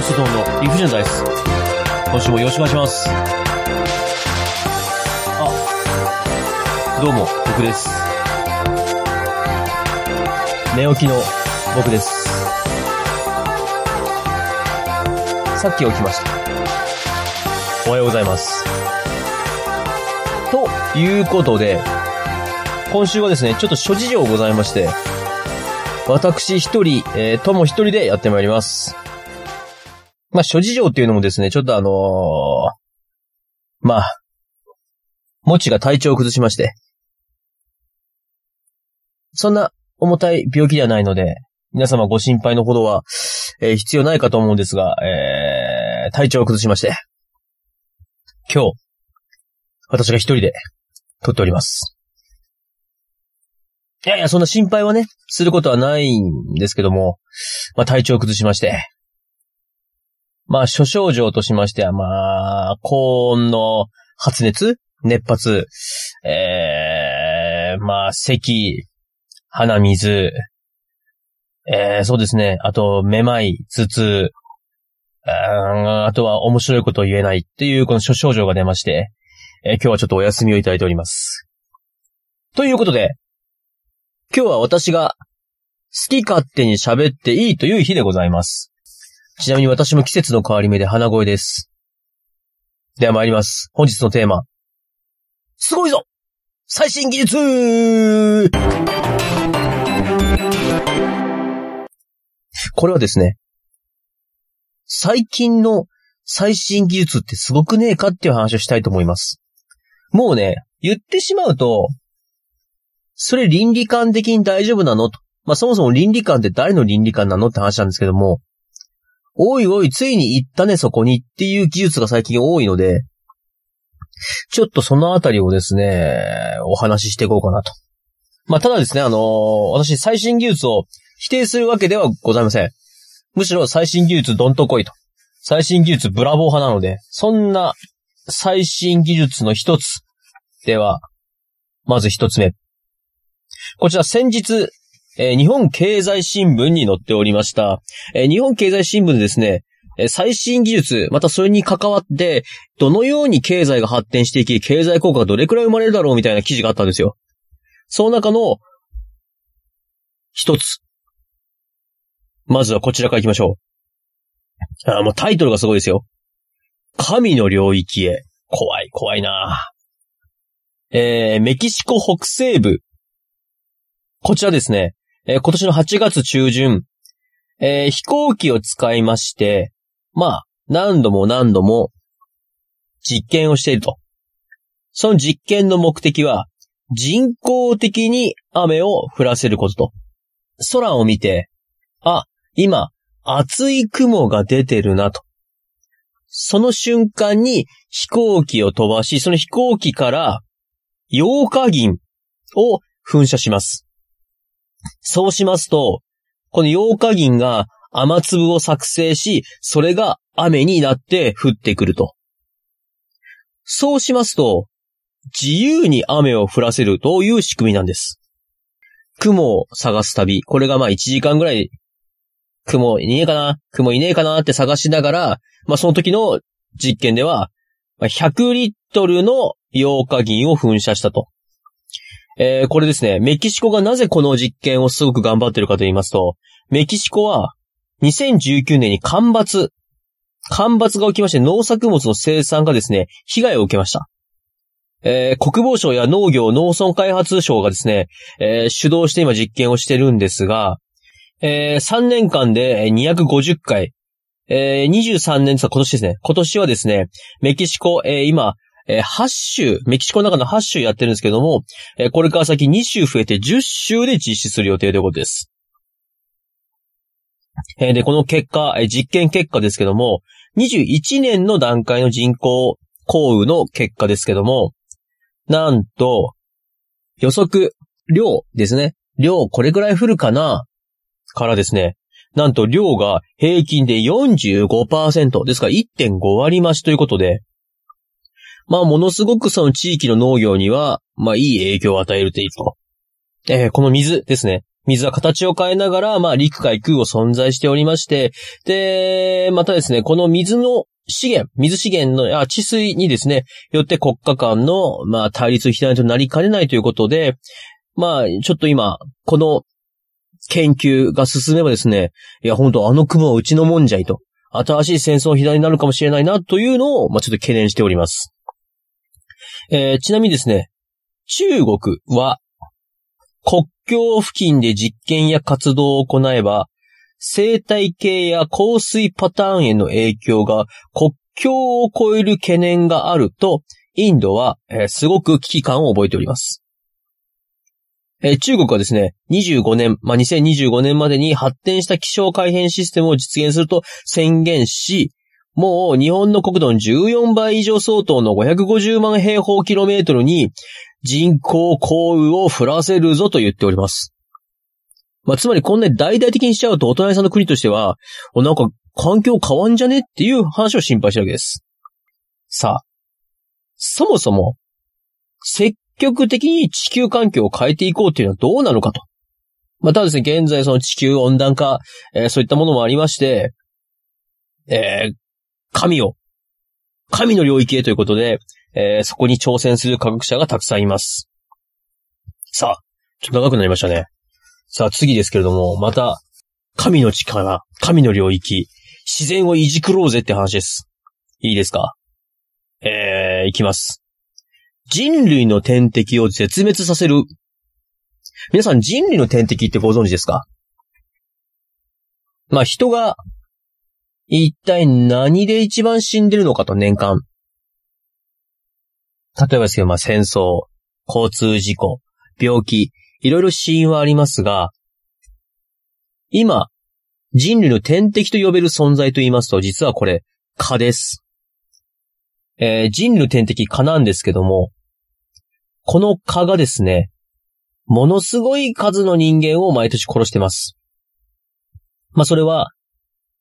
持ちとともの理不尽なダイス。今週もよろしくお願いします。あ、どうも、僕です。寝起きの僕です。さっき起きました。おはようございます。ということで、今週はですね、ちょっと諸事情ございまして、私一人、えー、とも一人でやってまいります。まあ、諸事情っていうのもですね、ちょっとあのーまあ、もちが体調を崩しまして、そんな重たい病気ではないので、皆様ご心配のほどは、えー必要ないかと思うんですが、えー、体調を崩しまして、今日、私が一人で撮っております。いやいや、そんな心配はね、することはないんですけども、まあ体調を崩しまして。まあ、諸症状としましては、まあ、高温の発熱熱発えー、まあ、咳、鼻水、えー、そうですね。あと、めまい、頭痛、ああとは面白いことを言えないっていうこの諸症状が出まして、えー今日はちょっとお休みをいただいております。ということで、今日は私が好き勝手に喋っていいという日でございます。ちなみに私も季節の変わり目で鼻声です。では参ります。本日のテーマ。すごいぞ最新技術これはですね、最近の最新技術ってすごくねえかっていう話をしたいと思います。もうね、言ってしまうと、それ倫理観的に大丈夫なの？と。まあ、そもそも倫理観って誰の倫理観なの？って話なんですけども、おいおい、ついに行ったね、そこにっていう技術が最近多いので、ちょっとそのあたりをですね、お話ししていこうかなと。まあ、ただですね、あのー私、最新技術を否定するわけではございません。むしろ最新技術どんとこいと。最新技術ブラボー派なので、そんな最新技術の一つでは、まず一つ目。こちら先日、えー日本経済新聞に載っておりました。えー日本経済新聞でですね、え最新技術、またそれに関わって、どのように経済が発展していき、経済効果がどれくらい生まれるだろうみたいな記事があったんですよ。その中の、一つ。まずはこちらから行きましょう。あもうタイトルがすごいですよ。神の領域へ。怖い、怖いなえー、メキシコ北西部。こちらですね、えー今年の8月中旬、えー飛行機を使いまして、まあ、何度も何度も実験をしていると。その実験の目的は、人工的に雨を降らせることと。空を見て、あ、今、厚い雲が出てるなと。その瞬間に飛行機を飛ばし、その飛行機から、溶化銀を噴射します。そうしますと、この溶化銀が雨粒を作成し、それが雨になって降ってくると。そうしますと、自由に雨を降らせるという仕組みなんです。雲を探す旅。これがまあ1時間ぐらい、雲いねえかな雲いねえかなって探しながら、まあその時の実験では、100リットルの溶化銀を噴射したと。えーこれですね、メキシコがなぜこの実験をすごく頑張ってるかと言いますと、メキシコは2019年に干ばつ、干ばつが起きまして農作物の生産がですね、被害を受けました。えー国防省や農業農村開発省がですね、えー主導して今実験をしてるんですが、えー3年間で250回、えー23年ですか今年ですね。今年はですね、メキシコ、えー今、えー8州、メキシコの中の8州やってるんですけども、えーこれから先2州増えて10州で実施する予定ということです。えーで、この結果、えー実験結果ですけども、21年の段階の人工降雨の結果ですけども、なんと、予測、量ですね。量、これくらい降るかなからですね、なんと量が平均で45%ですから1.5割増しということで、まあ、ものすごくその地域の農業には、まあ、いい影響を与えるというと。えーこの水ですね。水は形を変えながら、まあ、陸海空を存在しておりまして、で、またですね、この水の資源、水資源の、あ、治水にですね、よって国家間の、まあ、対立否定となりかねないということで、まあ、ちょっと今、この研究が進めばですね、いや、本当あの雲はうちのもんじゃいと、新しい戦争の左になるかもしれないな、というのを、まあ、ちょっと懸念しております。えー、ちなみにですね、中国は、国境付近で実験や活動を行えば、生態系や降水パターンへの影響が国境を超える懸念があると、インドは、えー、すごく危機感を覚えております。えー、中国はですね、25年、まあ、2025年までに発展した気象改変システムを実現すると宣言し、もう日本の国土の14倍以上相当の550万平方キロメートルに人工降雨を降らせるぞと言っております。まあ、つまりこんなに大々的にしちゃうとお隣さんの国としては、おなんか環境変わんじゃねっていう話を心配してるわけです。さあ、そもそも、積極的に地球環境を変えていこうっていうのはどうなのかと。まあ、ただですね、現在その地球温暖化、えー、そういったものもありまして、えー、神を、神の領域へということで、えー、そこに挑戦する科学者がたくさんいます。さあ、ちょっと長くなりましたね。さあ、次ですけれども、また、神の力、神の領域、自然をいじくろうぜって話です。いいですか？えー、いきます。人類の天敵を絶滅させる。皆さん人類の天敵ってご存知ですか？まあ人が一体何で一番死んでるのかと年間。例えばですけど、まあ戦争、交通事故、病気、いろいろ死因はありますが、今、人類の天敵と呼べる存在と言いますと、実はこれ、蚊です。えー、人類の天敵蚊なんですけども、この蚊がですね、ものすごい数の人間を毎年殺してます。まあ、それは、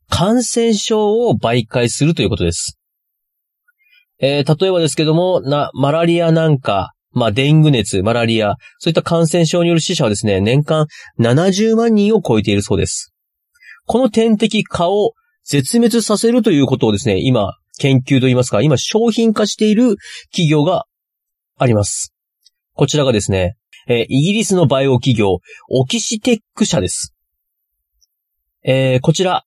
感染症を媒介するということです。えー、例えばですけども、な、マラリアなんか、まあ、デング熱、マラリア、そういった感染症による死者はですね、年間70万人を超えているそうです。この天敵蚊を絶滅させるということをですね、今、研究といいますか、今商品化している企業があります。こちらがですね、えー、イギリスのバイオ企業、オキシテック社です。えー、こちら、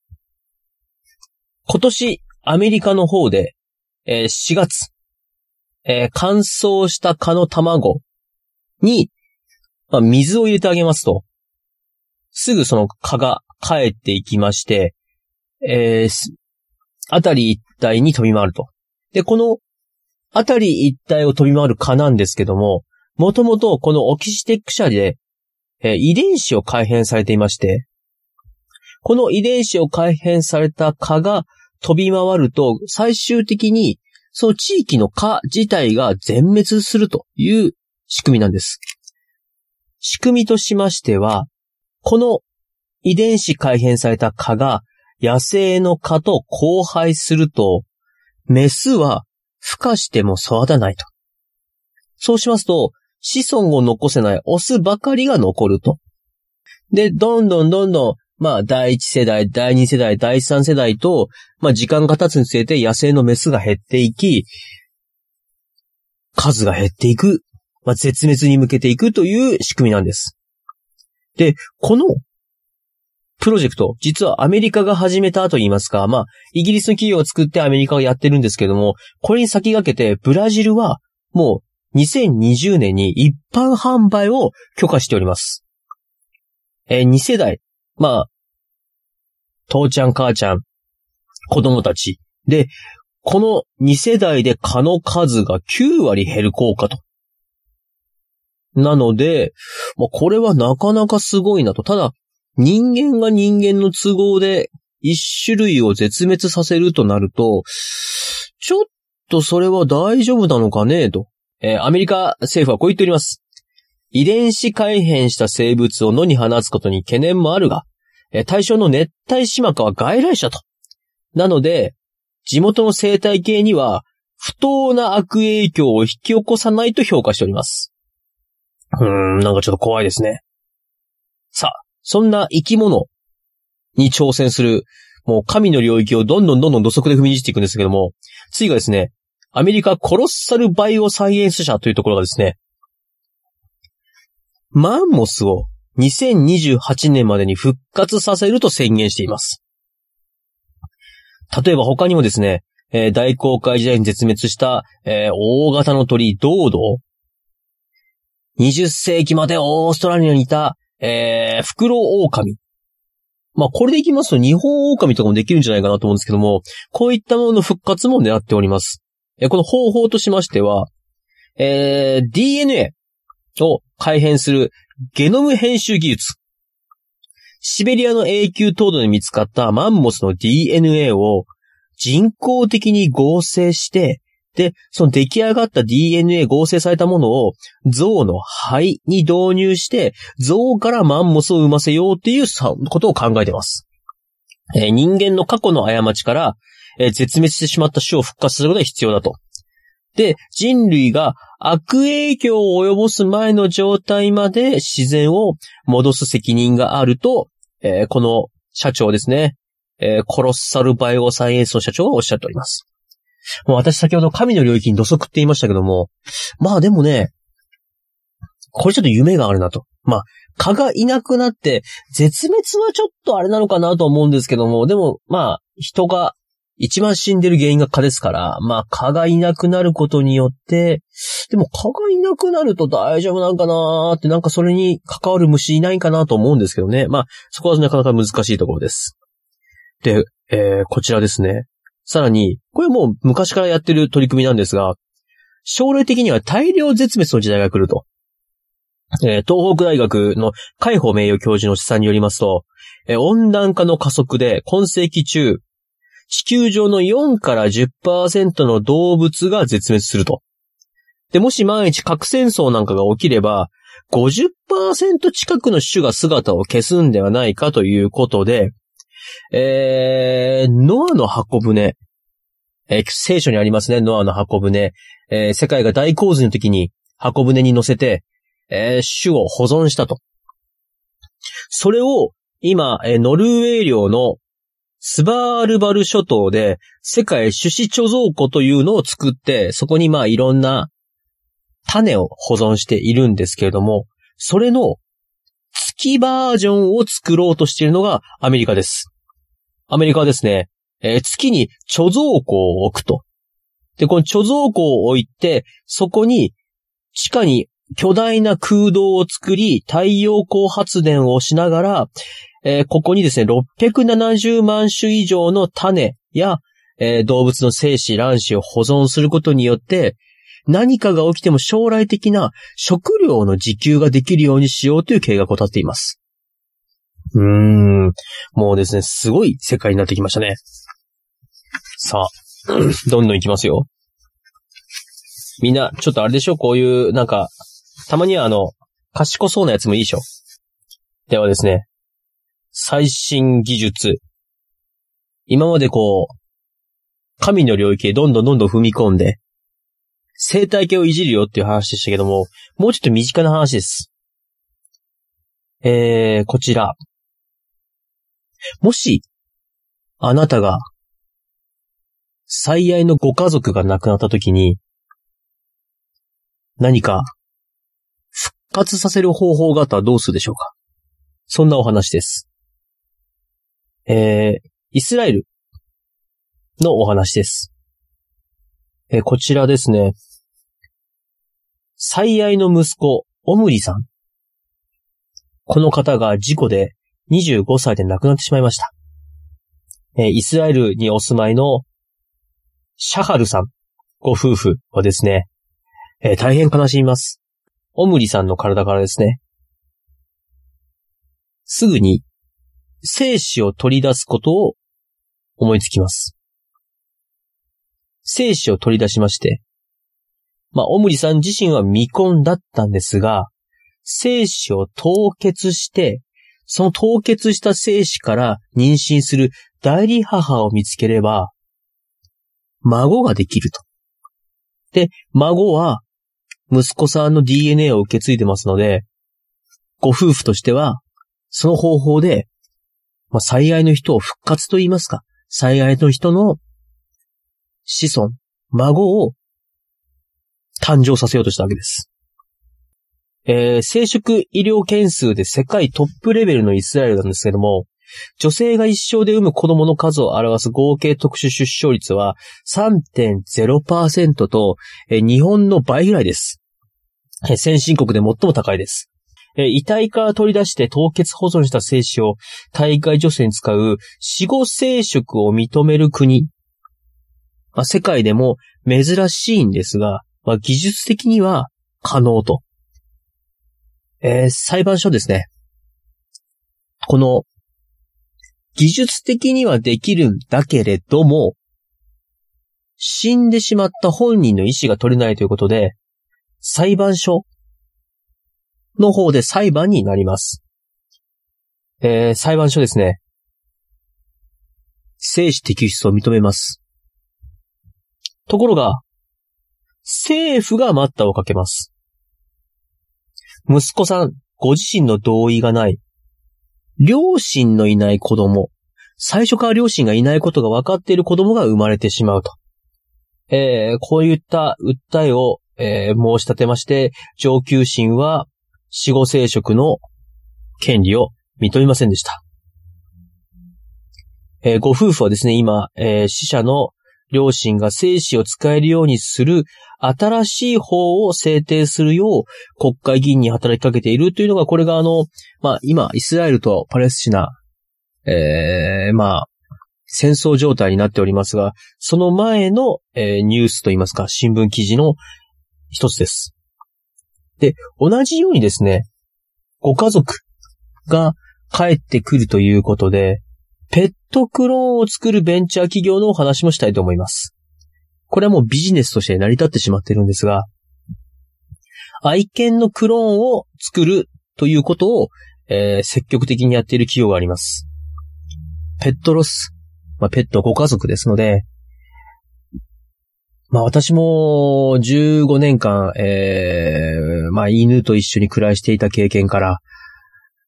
今年、アメリカの方で、えー、4月、えー、乾燥した蚊の卵に、まあ、水を入れてあげますと、すぐその蚊が帰っていきまして、えー、あたり一帯に飛び回ると。で、この、あたり一帯を飛び回る蚊なんですけども、もともとこのオキシテック社で、えー、遺伝子を改変されていまして、この遺伝子を改変された蚊が飛び回ると、最終的に、その地域の蚊自体が全滅するという仕組みなんです。仕組みとしましては、この遺伝子改変された蚊が野生の蚊と交配すると、メスは孵化しても育たないと。そうしますと、子孫を残せないオスばかりが残ると。で、どんどんどんどんまあ、第一世代、第二世代、第三世代と、まあ、時間が経つにつれて野生のメスが減っていき、数が減っていく、まあ、絶滅に向けていくという仕組みなんです。で、このプロジェクト、実はアメリカが始めたと言いますか、まあ、イギリスの企業を作ってアメリカがやってるんですけども、これに先駆けて、ブラジルは、もう、2020年に一般販売を許可しております。えー、2世代、まあ、父ちゃん母ちゃん、子供たち。で、この2世代で蚊の数が9割減る効果と。なので、まあ、これはなかなかすごいなと。ただ、人間が人間の都合で一種類を絶滅させるとなると、ちょっとそれは大丈夫なのかねと。えー、アメリカ政府はこう言っております。遺伝子改変した生物を野に放つことに懸念もあるが、対象の熱帯島かは外来種と。なので、地元の生態系には不当な悪影響を引き起こさないと評価しております。うーん、なんかちょっと怖いですね。さあ、そんな生き物に挑戦する、もう神の領域をどんどんどんどん土足で踏みにじっていくんですけども、次がですね、アメリカコロッサルバイオサイエンス社というところがですね、マンモスを2028年までに復活させると宣言しています。例えば他にもですね、えー、大航海時代に絶滅した、えー、大型の鳥、ドード20世紀までオーストラリアにいた、えー、フクロオオカミ。まあ、これでいきますと日本オオカミとかもできるんじゃないかなと思うんですけども、こういったものの復活も狙っております。えこの方法としましては、えー、DNA を改変するゲノム編集技術。シベリアの永久凍土で見つかったマンモスの DNA を人工的に合成して、で、その出来上がった DNA 合成されたものを象の肺に導入して、象からマンモスを産ませようっていうことを考えています。えー、人間の過去の過ちから、えー、絶滅してしまった種を復活することが必要だと。で、人類が悪影響を及ぼす前の状態まで自然を戻す責任があると、えー、この社長ですね。えー、コロッサルバイオサイエンスの社長はおっしゃっております。もう私先ほど神の領域に土足って言いましたけども、まあでもね、これちょっと夢があるなと。まあ、蚊がいなくなって、絶滅はちょっとあれなのかなと思うんですけども、でも、まあ、人が一番死んでる原因が蚊ですから、まあ蚊がいなくなることによって、でも蚊がいなくなると大丈夫なんかなーって、なんかそれに関わる虫いないかなと思うんですけどね。まあ、そこはなかなか難しいところです。で、えー、こちらですね。さらに、これもう昔からやってる取り組みなんですが、将来的には大量絶滅の時代が来ると。えー、東北大学の海保名誉教授の試算によりますと、えー、温暖化の加速で今世紀中、地球上の4から10%の動物が絶滅すると。で、もし万一核戦争なんかが起きれば、50%近くの種が姿を消すんではないかということで、えー、ノアの箱舟、えー、聖書にありますね、ノアの箱舟、えー、世界が大洪水の時に箱舟に乗せて、えー、種を保存したと。それを今、ノルウェー領のスバールバル諸島で世界種子貯蔵庫というのを作って、そこにまあいろんな種を保存しているんですけれども、それの月バージョンを作ろうとしているのがアメリカです。アメリカはですね、えー、月に貯蔵庫を置くと。で、この貯蔵庫を置いて、そこに地下に巨大な空洞を作り、太陽光発電をしながら、えー、ここにですね、670万種以上の種や、えー、動物の精子、卵子を保存することによって、何かが起きても将来的な食料の自給ができるようにしようという計画を立っています。うーん。もうですね、すごい世界になってきましたね。さあ、どんどん行きますよ。みんな、ちょっとあれでしょ？こういう、なんか、たまにはあの、賢そうなやつもいいでしょではですね、最新技術。今までこう、神の領域へどんどんどんどん踏み込んで、生態系をいじるよっていう話でしたけども、もうちょっと身近な話です。えー、こちら。もし、あなたが、最愛のご家族が亡くなった時に、何か、復活させる方法があったらどうするでしょうか？そんなお話です。えー、イスラエルのお話です。えー、こちらですね。最愛の息子、オムリさん。この方が事故で25歳で亡くなってしまいました。えー、イスラエルにお住まいのシャハルさん、ご夫婦はですね、えー、大変悲しみます。オムリさんの体からですね、すぐに精子を取り出すことを思いつきます。精子を取り出しまして、まあ、オムリさん自身は未婚だったんですが、精子を凍結して、その凍結した精子から妊娠する代理母を見つければ、孫ができると。で、孫は息子さんの DNA を受け継いでますので、ご夫婦としてはその方法で、まあ、最愛の人を復活と言いますか、最愛の人の子孫、孫を誕生させようとしたわけです。えー、生殖医療件数で世界トップレベルのイスラエルなんですけども、女性が一生で産む子供の数を表す合計特殊出生率は3.0%と、えー、日本の倍ぐらいです。先進国で最も高いです。遺体から取り出して凍結保存した精子を体外女性に使う死後生殖を認める国。まあ、世界でも珍しいんですが、まあ、技術的には可能と。えー、裁判所ですね。この、技術的にはできるんだけれども、死んでしまった本人の意思が取れないということで、裁判所の方で裁判になります。えー、裁判所ですね。生死摘出を認めます。ところが、政府が待ったをかけます。息子さん、ご自身の同意がない。両親のいない子供。最初から両親がいないことが分かっている子供が生まれてしまうと。えー、こういった訴えを、えー、申し立てまして、上級審は死後生殖の権利を認めませんでした。えー、ご夫婦はですね、今、えー、死者の両親が精子を使えるようにする新しい法を制定するよう国会議員に働きかけているというのが、これがあの、まあ今、イスラエルとパレスチナ、えー、まあ、戦争状態になっておりますが、その前の、えー、ニュースといいますか、新聞記事の一つです。で、同じようにですね、ご家族が帰ってくるということで、ペットクローンを作るベンチャー企業のお話もしたいと思います。これはもうビジネスとして成り立ってしまってるんですが、愛犬のクローンを作るということを、えー、積極的にやっている企業があります。ペットロス。まあ、ペットご家族ですので、まあ私も15年間、えー、まあ犬と一緒に暮らしていた経験から、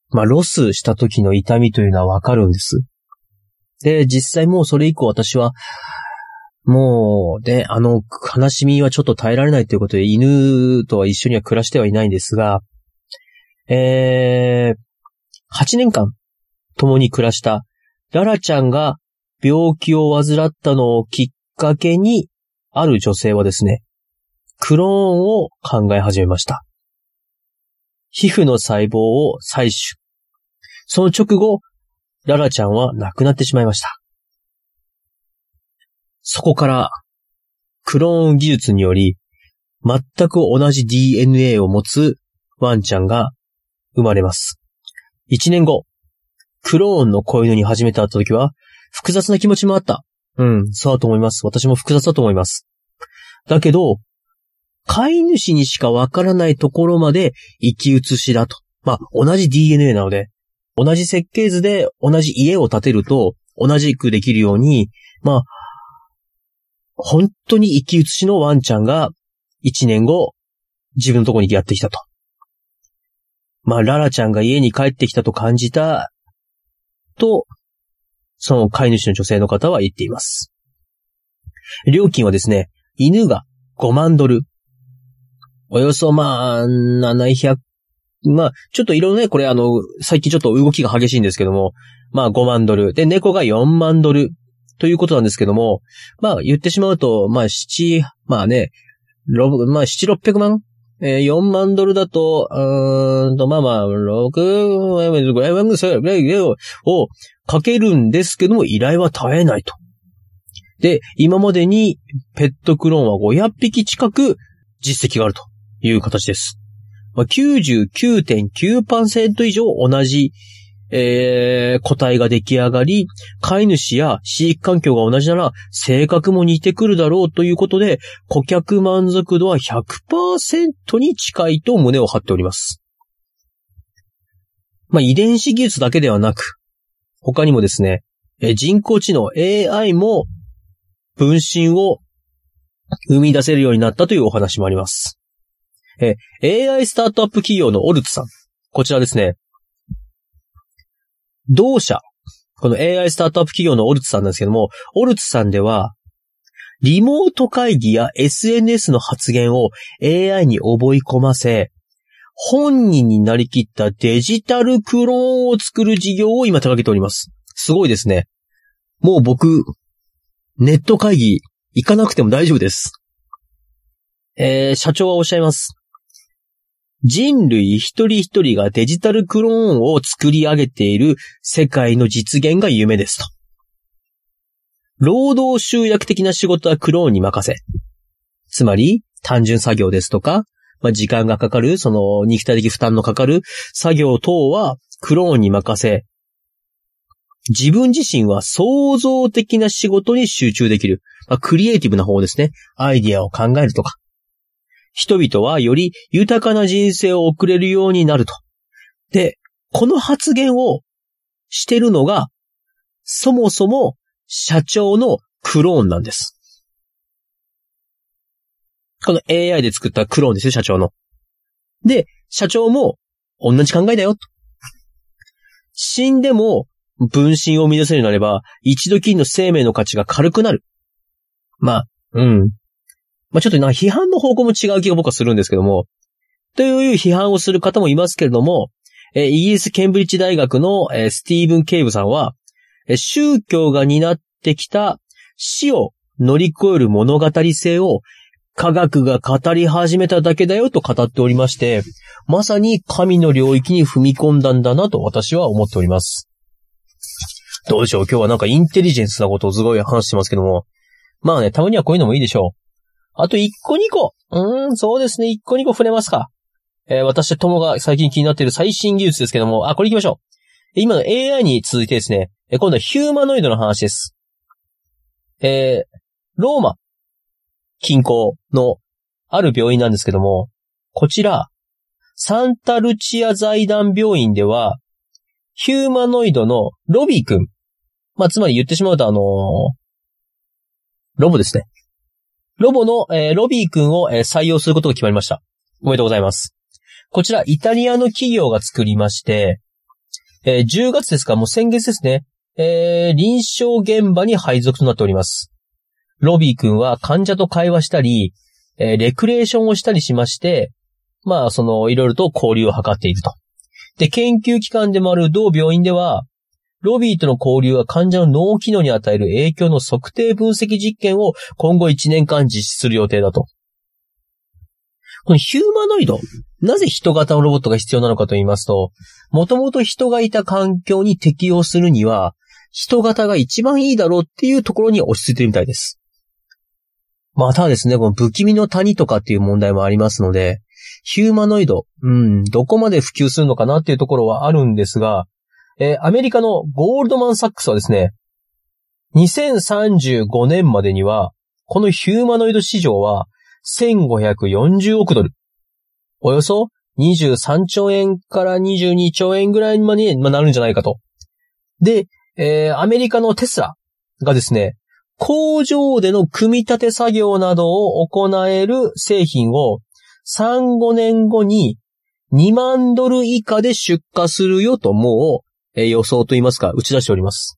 まあロスした時の痛みというのはわかるんです。で、実際もうそれ以降私は、もう、ね、あの、悲しみはちょっと耐えられないということで、犬とは一緒には暮らしてはいないんですが、えー、8年間共に暮らしたララちゃんが病気を患ったのをきっかけに、ある女性はですね、クローンを考え始めました。皮膚の細胞を採取。その直後、ララちゃんは亡くなってしまいました。そこから、クローン技術により、全く同じ DNA を持つワンちゃんが生まれます。一年後、クローンの子犬に初めた時は、複雑な気持ちもあった。うん、そうだと思います。私も複雑だと思います。だけど、飼い主にしかわからないところまで生き写しだと。まあ、同じ DNA なので、同じ設計図で同じ家を建てると同じくできるように、まあ、本当に生き写しのワンちゃんが一年後自分のとこにやってきたと。まあ、ララちゃんが家に帰ってきたと感じたと、その飼い主の女性の方は言っています。料金はですね、犬が5万ドル。およそまあ、700まあ、ちょっといろいろね、これあの、最近ちょっと動きが激しいんですけども、まあ5万ドル。で、猫が4万ドル。ということなんですけども、まあ言ってしまうと、まあ7、まあね、まあ7、600万えー、4万ドルだと、うーんと、まあまあ、6、ぐらいをかけるんですけども、依頼は絶えないと。で、今までにペットクローンは500匹近く実績があるという形です。まあ、99.9%以上同じ、えー、個体が出来上がり、飼い主や飼育環境が同じなら、性格も似てくるだろうということで、顧客満足度は100%に近いと胸を張っております。まあ、遺伝子技術だけではなく、他にもですね、え人工知能 AI も分身を生み出せるようになったというお話もあります。え、AI スタートアップ企業のオルツさん。こちらですね。同社、この AI スタートアップ企業のオルツさんなんですけども、オルツさんでは、リモート会議や SNS の発言を AI に覚え込ませ、本人になりきったデジタルクローンを作る事業を今手掛けております。すごいですね。もう僕、ネット会議行かなくても大丈夫です。えー、社長はおっしゃいます。人類一人一人がデジタルクローンを作り上げている世界の実現が夢ですと。労働集約的な仕事はクローンに任せ。つまり、単純作業ですとか、まあ、時間がかかる、その肉体的負担のかかる作業等はクローンに任せ、自分自身は創造的な仕事に集中できる。まあ、クリエイティブな方ですね。アイディアを考えるとか。人々はより豊かな人生を送れるようになると。で、この発言をしてるのが、そもそも社長のクローンなんです。この AI で作ったクローンですよ、社長の。で、社長も同じ考えだよ。死んでも分身を生み出せるようになれば、一度きりの生命の価値が軽くなる。まあ、うん。まあちょっとなんか批判の方向も違う気が僕はするんですけども、という批判をする方もいますけれども、えイギリスケンブリッジ大学の、えスティーブン・ケイブさんは、え宗教が担ってきた死を乗り越える物語性を科学が語り始めただけだよと語っておりまして、まさに神の領域に踏み込んだんだなと私は思っております。どうでしょう？今日はなんかインテリジェンスなことをすごい話してますけども。まあね、たまにはこういうのもいいでしょう。あと1個2個。うーん、そうですね。1個2個触れますか。えー、私ともが最近気になっている最新技術ですけども、あ、これ行きましょう。今の AI に続いてですね、え今度はヒューマノイドの話です。えー、ローマ近郊のある病院なんですけども、こちら、サンタルチア財団病院では、ヒューマノイドのロビー君。まあ、つまり言ってしまうとあのー、ロボですね。ロボの、えー、ロビー君を、えー、採用することが決まりました。おめでとうございます。こちら、イタリアの企業が作りまして、えー、10月ですか、もう先月ですね、えー、臨床現場に配属となっております。ロビー君は患者と会話したり、えー、レクレーションをしたりしまして、まあ、その、いろいろと交流を図っていると。で、研究機関でもある同病院では、ロビーとの交流は患者の脳機能に与える影響の測定分析実験を今後1年間実施する予定だと。このヒューマノイド、なぜ人型のロボットが必要なのかと言いますと、もともと人がいた環境に適応するには、人型が一番いいだろうっていうところに落ち着いてるみたいです。またですね、この不気味の谷とかっていう問題もありますので、ヒューマノイド、うん、どこまで普及するのかなっていうところはあるんですが、えー、アメリカのゴールドマンサックスはですね、2035年までには、このヒューマノイド市場は1540億ドル。およそ23兆円から22兆円ぐらいまでになるんじゃないかと。で、えー、アメリカのテスラがですね、工場での組み立て作業などを行える製品を3、5年後に2万ドル以下で出荷するよともう、え予想と言いますか、打ち出しております。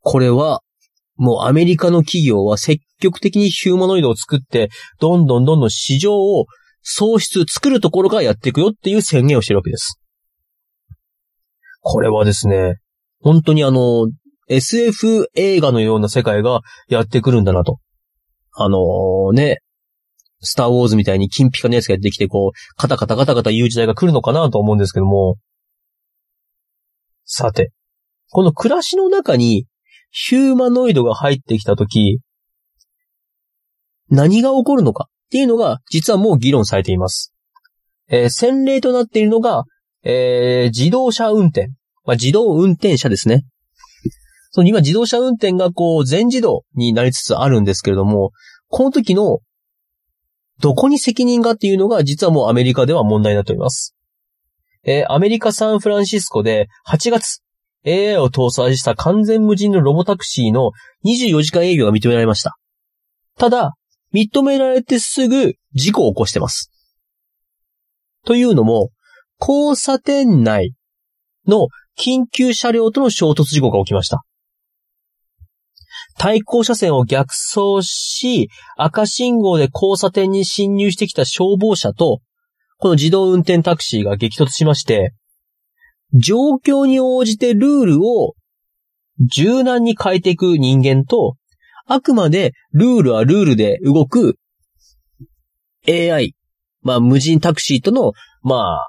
これは、もうアメリカの企業は積極的にヒューマノイドを作って、どんどんどんどん市場を創出、作るところからやっていくよっていう宣言をしてるわけです。これはですね、本当にあの、SF 映画のような世界がやってくるんだなと。あのー、ね、スターウォーズみたいに金ピカのやつがやってきて、こう、カタカタカタカタ言う時代が来るのかなと思うんですけども。さて、この暮らしの中にヒューマノイドが入ってきたとき、何が起こるのか？っていうのが実はもう議論されています。えー、先例となっているのが、えー、自動車運転。まあ、自動運転車ですね。その今自動車運転がこう全自動になりつつあるんですけれども、この時のどこに責任がっていうのが実はもうアメリカでは問題になっております。えー、アメリカ・サンフランシスコで8月、AI を搭載した完全無人のロボタクシーの24時間営業が認められました。ただ、認められてすぐ事故を起こしてます。というのも、交差点内の緊急車両との衝突事故が起きました。対向車線を逆走し、赤信号で交差点に進入してきた消防車と、この自動運転タクシーが激突しまして、状況に応じてルールを柔軟に変えていく人間と、あくまでルールはルールで動く AI、まあ無人タクシーとの、まあ、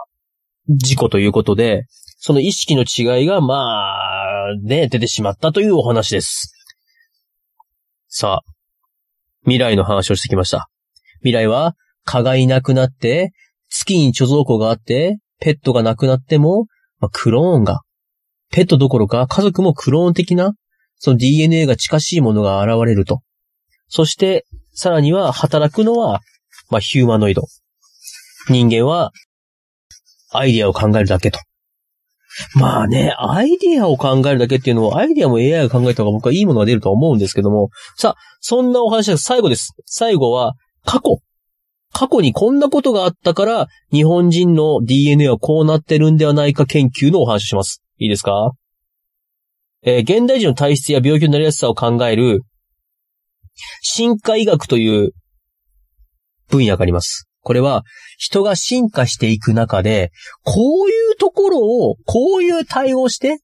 事故ということで、その意識の違いが、まあ、ね、出てしまったというお話です。さあ、未来の話をしてきました。未来は、蚊がいなくなって、月に貯蔵庫があって、ペットがなくなっても、まあ、クローンが、ペットどころか家族もクローン的な、その DNA が近しいものが現れると。そして、さらには働くのは、まあ、ヒューマノイド。人間は、アイディアを考えるだけと。まあね、アイディアを考えるだけっていうのは、アイディアも AI が考えた方が僕はいいものが出るとは思うんですけども、さあ、そんなお話です。最後です。最後は、過去。過去にこんなことがあったから、日本人の DNA はこうなってるんではないか研究のお話をします。いいですか？えー現代人の体質や病気のなりやすさを考える、進化医学という分野があります。これは、人が進化していく中で、こういうところを、こういう対応して、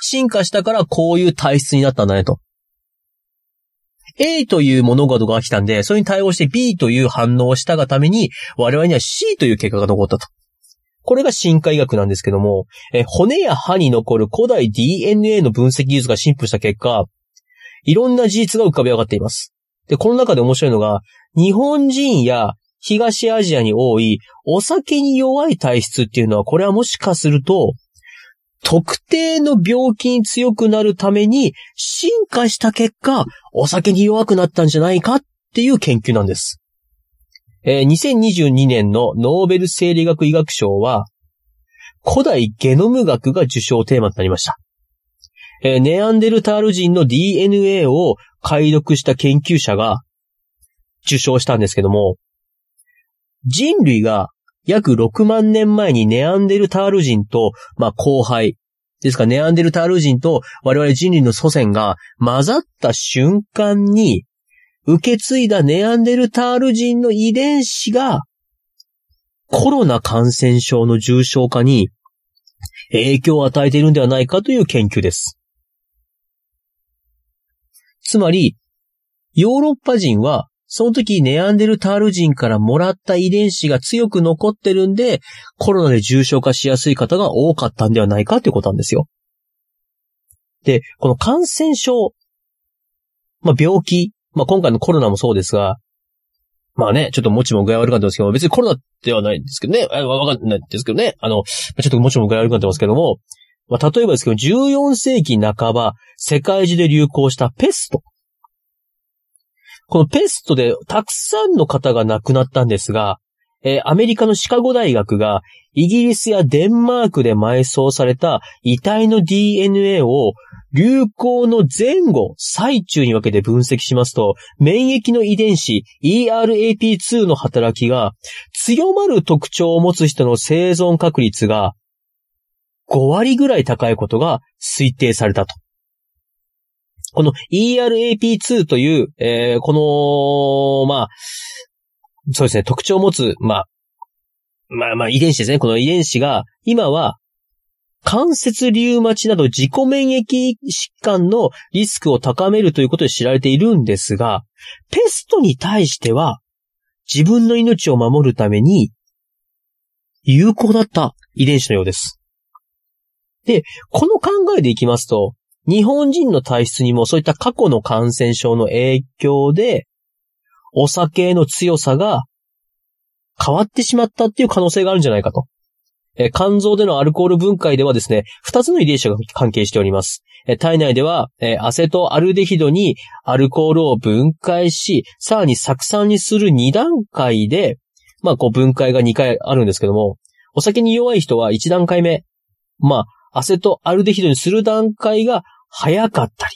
進化したからこういう体質になったんだねと。A という物事が来たんで、それに対応して B という反応をしたがために、我々には C という結果が残ったと。これが進化医学なんですけども、え骨や歯に残る古代 DNA の分析技術が進歩した結果、いろんな事実が浮かび上がっています。で、この中で面白いのが、日本人や東アジアに多いお酒に弱い体質っていうのは、これはもしかすると、特定の病気に強くなるために進化した結果、お酒に弱くなったんじゃないかっていう研究なんです。えー2022年のノーベル生理学医学賞は、古代ゲノム学が受賞テーマとなりました。えーネアンデルタール人の DNA を解読した研究者が受賞したんですけども、人類が約6万年前にネアンデルタール人と、まあ、後輩。ですから、ネアンデルタール人と我々人類の祖先が混ざった瞬間に、受け継いだネアンデルタール人の遺伝子が、コロナ感染症の重症化に影響を与えているんではないかという研究です。つまり、ヨーロッパ人は、その時ネアンデルタール人からもらった遺伝子が強く残ってるんで、コロナで重症化しやすい方が多かったんではないかということなんですよ。で、この感染症、まあ病気、まあ今回のコロナもそうですが、まあね、ちょっともちも具合悪かったんですけど、別にコロナではないんですけどね、わかんないんですけどね、あの、ちょっともちも具合悪くなってますけども、まあ例えばですけど、14世紀半ば、世界中で流行したペスト。このペストでたくさんの方が亡くなったんですが、えーアメリカのシカゴ大学がイギリスやデンマークで埋葬された遺体の DNA を流行の前後、最中に分けて分析しますと、免疫の遺伝子 ERAP2 の働きが強まる特徴を持つ人の生存確率が5割ぐらい高いことが推定されたと。この ERAP2 という、えーこの、まあ、そうですね、特徴を持つ、まあ、まあまあ遺伝子ですね。この遺伝子が、今は、関節リウマチなど自己免疫疾患のリスクを高めるということで知られているんですが、ペストに対しては、自分の命を守るために、有効だった遺伝子のようです。で、この考えでいきますと、日本人の体質にもそういった過去の感染症の影響で、お酒の強さが変わってしまったっていう可能性があるんじゃないかと。え肝臓でのアルコール分解ではですね、二つの遺伝子が関係しております。え体内では、えアセトアルデヒドにアルコールを分解し、さらに酢酸にする2段階で、まあ、こう分解が2回あるんですけども、お酒に弱い人は1段階目、まあ、アセトアルデヒドにする段階が早かったり、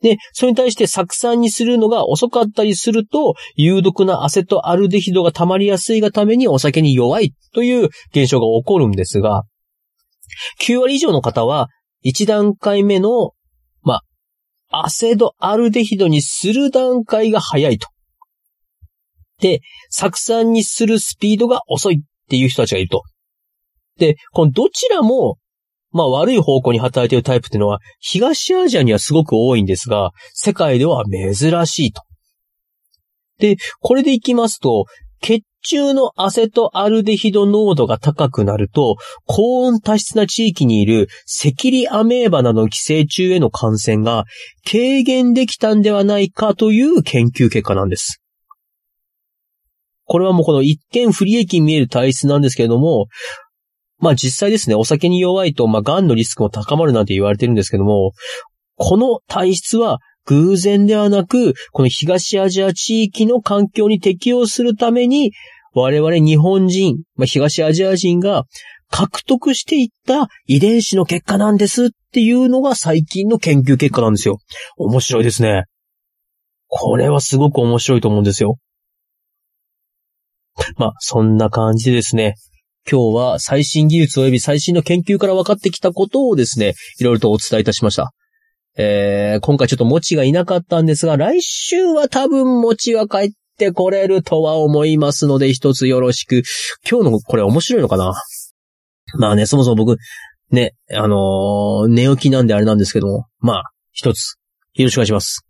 で、それに対して酢酸にするのが遅かったりすると、有毒なアセトアルデヒドが溜まりやすいがためにお酒に弱いという現象が起こるんですが、9割以上の方は、1段階目の、まあ、アセドアルデヒドにする段階が早いと。で、酢酸にするスピードが遅いっていう人たちがいると。で、このどちらも、まあ悪い方向に働いているタイプっていうのは、東アジアにはすごく多いんですが、世界では珍しいと。で、これでいきますと、血中のアセトアルデヒド濃度が高くなると、高温多湿な地域にいる赤リアメーバなどの寄生虫への感染が軽減できたんではないかという研究結果なんです。これはもうこの一見不利益に見える体質なんですけれども、まあ実際ですね、お酒に弱いと、まあ癌のリスクも高まるなんて言われてるんですけども、この体質は偶然ではなく、この東アジア地域の環境に適応するために、我々日本人、まあ、東アジア人が獲得していった遺伝子の結果なんですっていうのが最近の研究結果なんですよ。面白いですね。これはすごく面白いと思うんですよ。まあ、そんな感じでですね、今日は最新技術及び最新の研究から分かってきたことをですね、いろいろとお伝えいたしました。えー、今回ちょっともちがいなかったんですが、来週は多分もちが帰ってこれるとは思いますので、一つよろしく。今日のこれ面白いのかな？まあね、そもそも僕、ね、あのー、寝起きなんであれなんですけども、まあ、一つ、よろしくお願いします。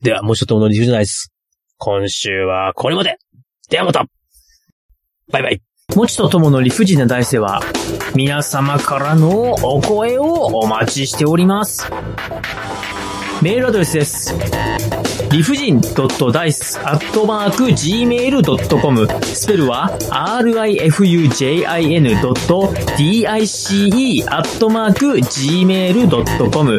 では、もうちょっとお乗りじゃないです。今週はこれまでではまたバイバイ。もちとともの理不尽な大世は、皆様からのお声をお待ちしております。メールアドレスです。理不尽 .dice.gmail.com スペルは rifujin.dice.gmail.com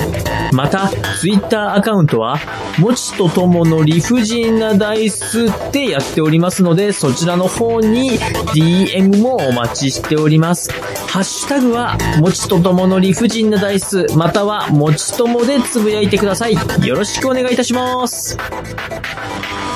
また、ツイッターアカウントは、もちとともの理不尽なダイスってやっておりますので、そちらの方に DM もお待ちしております。ハッシュタグは、もちとともの理不尽なダイス、または、もちともでつぶやいてください。よろしくお願いいたします。Thank you.